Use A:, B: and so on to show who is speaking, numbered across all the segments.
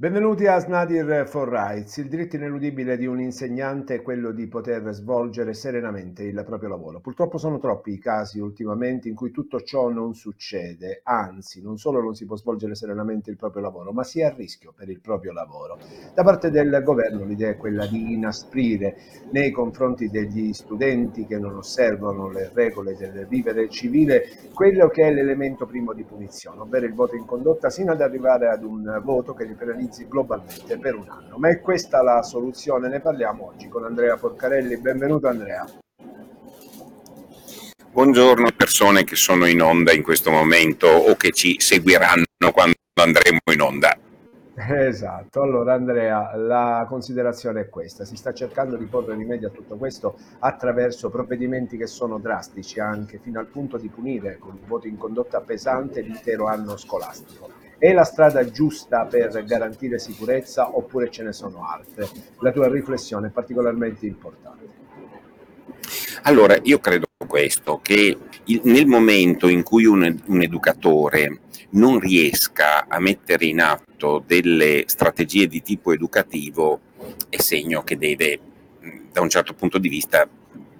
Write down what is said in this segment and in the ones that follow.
A: Benvenuti a Snadir for Rights. Il diritto ineludibile di un insegnante è quello di poter svolgere serenamente il proprio lavoro. Purtroppo sono troppi i casi ultimamente in cui tutto ciò non succede, anzi non solo non si può svolgere serenamente il proprio lavoro, ma si è a rischio per il proprio lavoro. Da parte del governo l'idea è quella di inasprire nei confronti degli studenti che non osservano le regole del vivere civile quello che è l'elemento primo di punizione, ovvero il voto in condotta, sino ad arrivare ad un voto che li globalmente per un anno. Ma è questa la soluzione? Ne parliamo oggi con Andrea Porcarelli. Benvenuto Andrea.
B: Buongiorno persone che sono in onda in questo momento o che ci seguiranno quando andremo in onda.
A: Esatto, allora Andrea, la considerazione è questa, si sta cercando di porre rimedio a tutto questo attraverso provvedimenti che sono drastici anche fino al punto di punire con un voto in condotta pesante l'intero anno scolastico. È la strada giusta per garantire sicurezza oppure ce ne sono altre? La tua riflessione è particolarmente importante.
B: Allora, io credo questo, che il, nel momento in cui un, un educatore non riesca a mettere in atto delle strategie di tipo educativo, è segno che deve, da un certo punto di vista,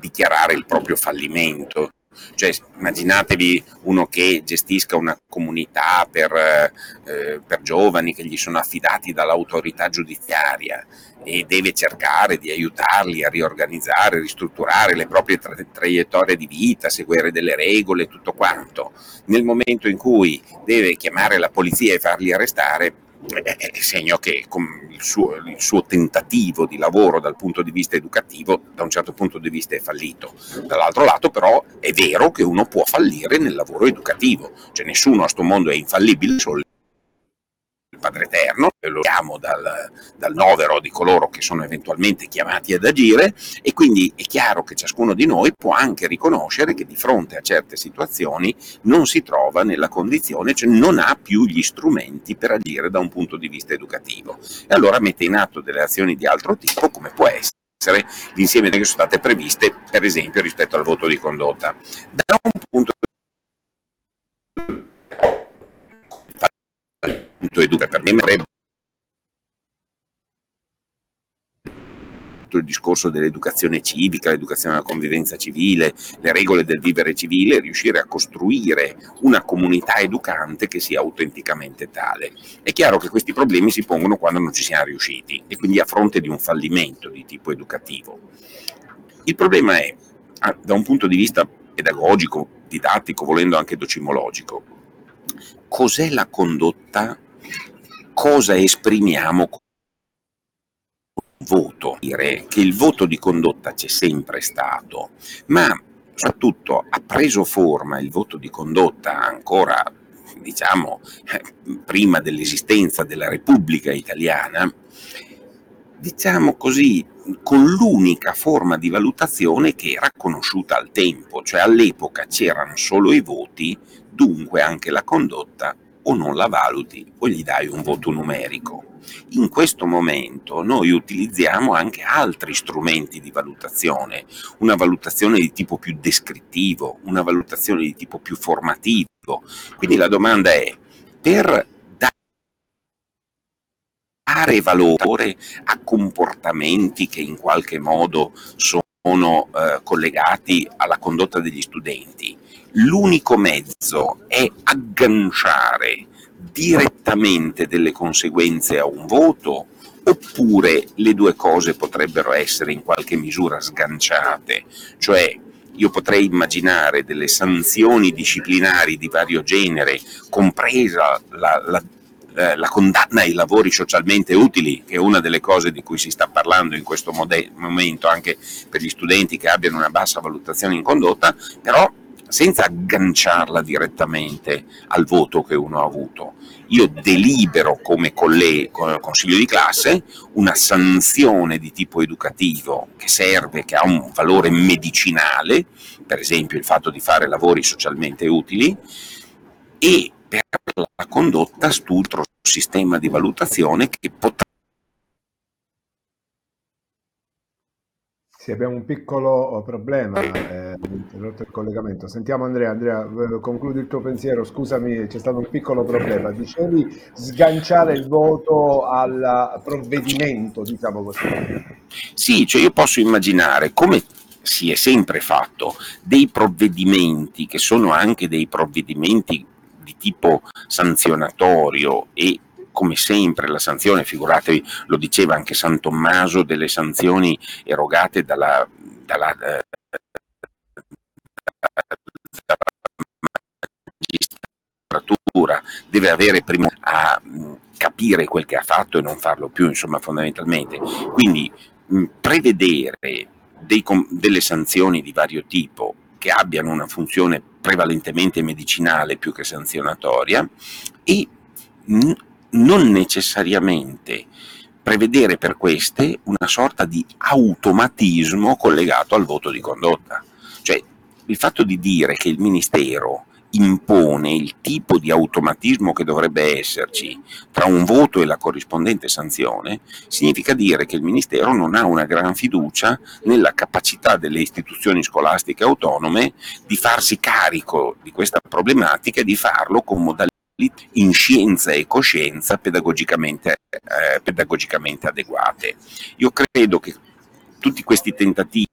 B: dichiarare il proprio fallimento. Cioè, immaginatevi uno che gestisca una comunità per, eh, per giovani che gli sono affidati dall'autorità giudiziaria e deve cercare di aiutarli a riorganizzare, ristrutturare le proprie tra- traiettorie di vita, seguire delle regole, tutto quanto. Nel momento in cui deve chiamare la polizia e farli arrestare, è segno che il suo, il suo, tentativo di lavoro dal punto di vista educativo da un certo punto di vista è fallito. Dall'altro lato però è vero che uno può fallire nel lavoro educativo, cioè nessuno a questo mondo è infallibile, solo Padre Eterno, lo chiamo dal, dal novero di coloro che sono eventualmente chiamati ad agire e quindi è chiaro che ciascuno di noi può anche riconoscere che di fronte a certe situazioni non si trova nella condizione, cioè non ha più gli strumenti per agire da un punto di vista educativo e allora mette in atto delle azioni di altro tipo come può essere l'insieme che sono state previste per esempio rispetto al voto di condotta. Da un punto educa per me avrebbe il discorso dell'educazione civica, l'educazione alla convivenza civile, le regole del vivere civile, riuscire a costruire una comunità educante che sia autenticamente tale. È chiaro che questi problemi si pongono quando non ci siamo riusciti e quindi a fronte di un fallimento di tipo educativo. Il problema è, ah, da un punto di vista pedagogico, didattico, volendo anche docimologico, cos'è la condotta cosa esprimiamo con voto. Dire che il voto di condotta c'è sempre stato, ma soprattutto ha preso forma il voto di condotta ancora diciamo prima dell'esistenza della Repubblica Italiana, diciamo così, con l'unica forma di valutazione che era conosciuta al tempo, cioè all'epoca c'erano solo i voti, dunque anche la condotta o non la valuti o gli dai un voto numerico. In questo momento noi utilizziamo anche altri strumenti di valutazione, una valutazione di tipo più descrittivo, una valutazione di tipo più formativo. Quindi la domanda è, per dare valore a comportamenti che in qualche modo sono eh, collegati alla condotta degli studenti, l'unico mezzo è agganciare direttamente delle conseguenze a un voto oppure le due cose potrebbero essere in qualche misura sganciate, cioè io potrei immaginare delle sanzioni disciplinari di vario genere, compresa la, la, eh, la, condanna ai lavori socialmente utili, che è una delle cose di cui si sta parlando in questo mode- momento anche per gli studenti che abbiano una bassa valutazione in condotta, però senza agganciarla direttamente al voto che uno ha avuto. Io delibero come collega, consiglio di classe una sanzione di tipo educativo che serve, che ha un valore medicinale, per esempio il fatto di fare lavori socialmente utili, e per la condotta studio sistema di valutazione che potrà
A: Sì, abbiamo un piccolo oh, problema, eh, il collegamento. Sentiamo Andrea, Andrea, concludi il tuo pensiero, scusami, c'è stato un piccolo problema. Dicevi sganciare il voto al provvedimento, diciamo così.
B: Sì, cioè io posso immaginare come si è sempre fatto dei provvedimenti che sono anche dei provvedimenti di tipo sanzionatorio e come sempre la sanzione, figuratevi, lo diceva anche San Tommaso, delle sanzioni erogate dalla, dalla, eh, magistratura, deve avere prima a mh, capire quel che ha fatto e non farlo più, insomma, fondamentalmente. Quindi mh, prevedere dei, delle sanzioni di vario tipo che abbiano una funzione prevalentemente medicinale più che sanzionatoria e non necessariamente prevedere per queste una sorta di automatismo collegato al voto di condotta. Cioè il fatto di dire che il Ministero impone il tipo di automatismo che dovrebbe esserci tra un voto e la corrispondente sanzione, significa dire che il Ministero non ha una gran fiducia nella capacità delle istituzioni scolastiche autonome di farsi carico di questa problematica e di farlo con modalità in scienza e coscienza pedagogicamente, eh, pedagogicamente adeguate. Io credo che tutti questi tentativi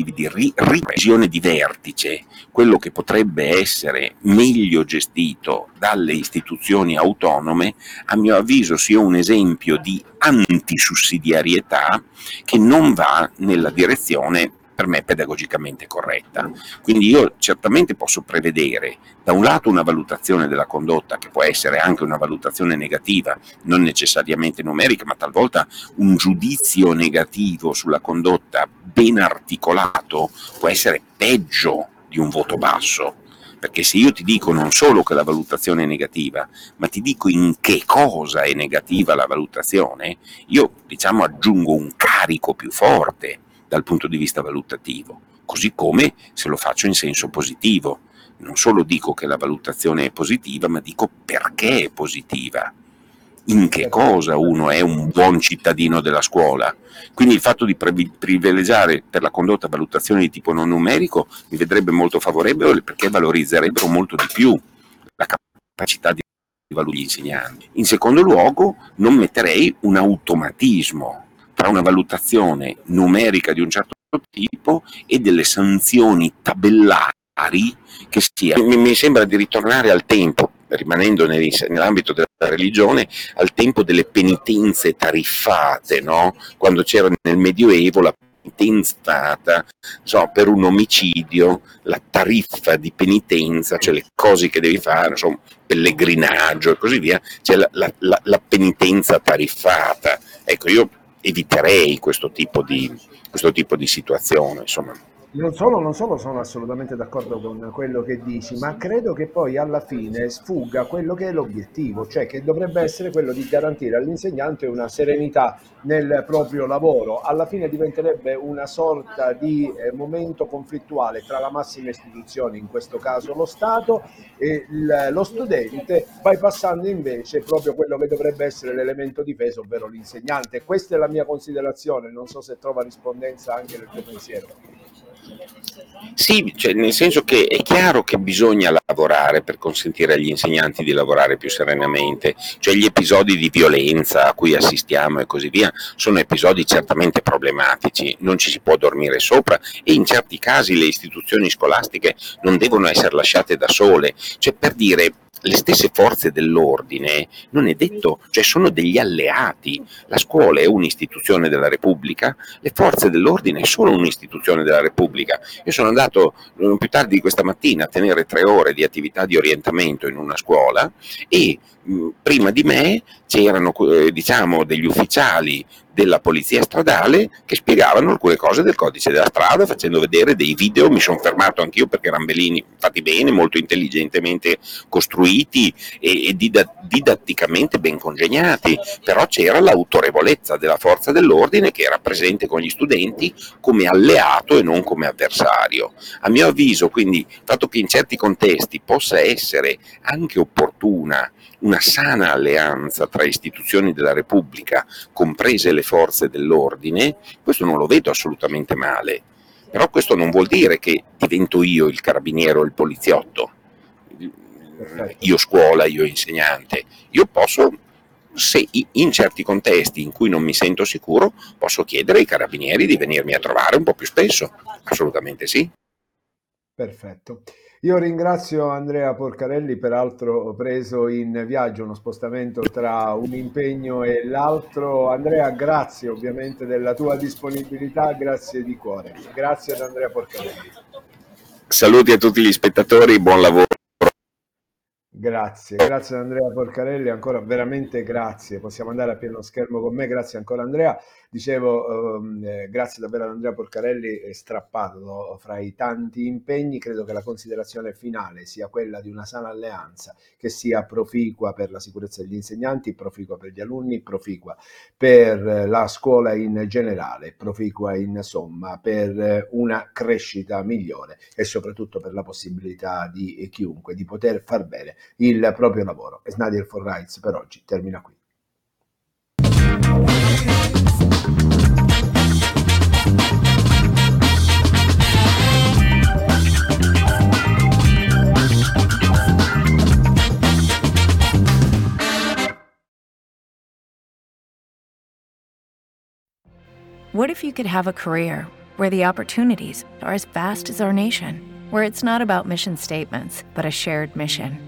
B: di revisione di vertice, quello che potrebbe essere meglio gestito dalle istituzioni autonome, a mio avviso sia un esempio di antisussidiarietà che non va nella direzione per me pedagogicamente corretta. Quindi io certamente posso prevedere da un lato una valutazione della condotta che può essere anche una valutazione negativa, non necessariamente numerica, ma talvolta un giudizio negativo sulla condotta ben articolato può essere peggio di un voto basso perché se io ti dico non solo che la valutazione è negativa, ma ti dico in che cosa è negativa la valutazione, io diciamo aggiungo un carico più forte dal punto di vista valutativo, così come se lo faccio in senso positivo. Non solo dico che la valutazione è positiva, ma dico perché è positiva, in che cosa uno è un buon cittadino della scuola. Quindi il fatto di privilegiare per la condotta valutazioni di tipo non numerico mi vedrebbe molto favorevole perché valorizzerebbero molto di più la capacità di valutare gli insegnanti. In secondo luogo non metterei un automatismo tra una valutazione numerica di un certo tipo e delle sanzioni tabellari che sia. Mi, mi sembra di ritornare al tempo, rimanendo nell'ambito della religione, al tempo delle penitenze tariffate, no? quando c'era nel Medioevo la penitenziata so, per un omicidio, la tariffa di penitenza, cioè le cose che devi fare, insomma, pellegrinaggio e così via, c'è la, la, la, la penitenza tariffata. Ecco, io eviterei questo tipo di, questo tipo di situazione. Insomma.
A: Non solo, non solo sono assolutamente d'accordo con quello che dici, ma credo che poi alla fine sfugga quello che è l'obiettivo, cioè che dovrebbe essere quello di garantire all'insegnante una serenità nel proprio lavoro. Alla fine diventerebbe una sorta di eh, momento conflittuale tra la massima istituzione, in questo caso lo Stato, e il, lo studente, bypassando invece proprio quello che dovrebbe essere l'elemento difeso, ovvero l'insegnante. Questa è la mia considerazione, non so se trova rispondenza anche nel tuo pensiero.
B: Sì, cioè, nel senso che è chiaro che bisogna lavorare per consentire agli insegnanti di lavorare più serenamente, cioè gli episodi di violenza a cui assistiamo e così via sono episodi certamente problematici, non ci si può dormire sopra e in certi casi le istituzioni scolastiche non devono essere lasciate da sole, cioè per dire le stesse forze dell'ordine non è detto, cioè sono degli alleati. La scuola è un'istituzione della Repubblica, le forze dell'ordine sono un'istituzione della Repubblica. Io sono andato eh, più tardi questa mattina a tenere tre ore di attività di orientamento in una scuola e mh, prima di me c'erano eh, diciamo degli ufficiali della polizia stradale che spiegavano alcune cose del codice della strada facendo vedere dei video, mi sono fermato anch'io perché erano fatti bene, molto intelligentemente costruiti e, e didatticamente ben congegnati, però c'era l'autorevolezza della forza dell'ordine che era presente con gli studenti come alleato e non come avversario. A mio avviso, quindi, il fatto che in certi contesti possa essere anche opportuna una sana alleanza tra istituzioni della Repubblica, comprese le forze dell'ordine, questo non lo vedo assolutamente male. Però questo non vuol dire che divento io il carabiniere o il poliziotto, io scuola, io insegnante. Io posso, se in certi contesti in cui non mi sento sicuro, posso chiedere ai carabinieri di venirmi a trovare un po' più spesso. Assolutamente sì.
A: Perfetto. Io ringrazio Andrea Porcarelli, peraltro preso in viaggio, uno spostamento tra un impegno e l'altro. Andrea, grazie ovviamente della tua disponibilità, grazie di cuore. Grazie ad Andrea Porcarelli.
B: Saluti a tutti gli spettatori, buon lavoro.
A: Grazie, grazie Andrea Porcarelli, ancora veramente grazie. Possiamo andare a pieno schermo con me, grazie ancora Andrea. Dicevo, ehm, eh, grazie davvero ad Andrea Porcarelli, è strappato fra i tanti impegni. Credo che la considerazione finale sia quella di una sana alleanza che sia proficua per la sicurezza degli insegnanti, proficua per gli alunni, proficua per la scuola in generale, proficua insomma per una crescita migliore e soprattutto per la possibilità di chiunque di poter far bene il proprio lavoro. Snyder for Rights per oggi termina qui.
C: What if you could have a career where the opportunities are as vast as our nation, where it's not about mission statements, but a shared mission?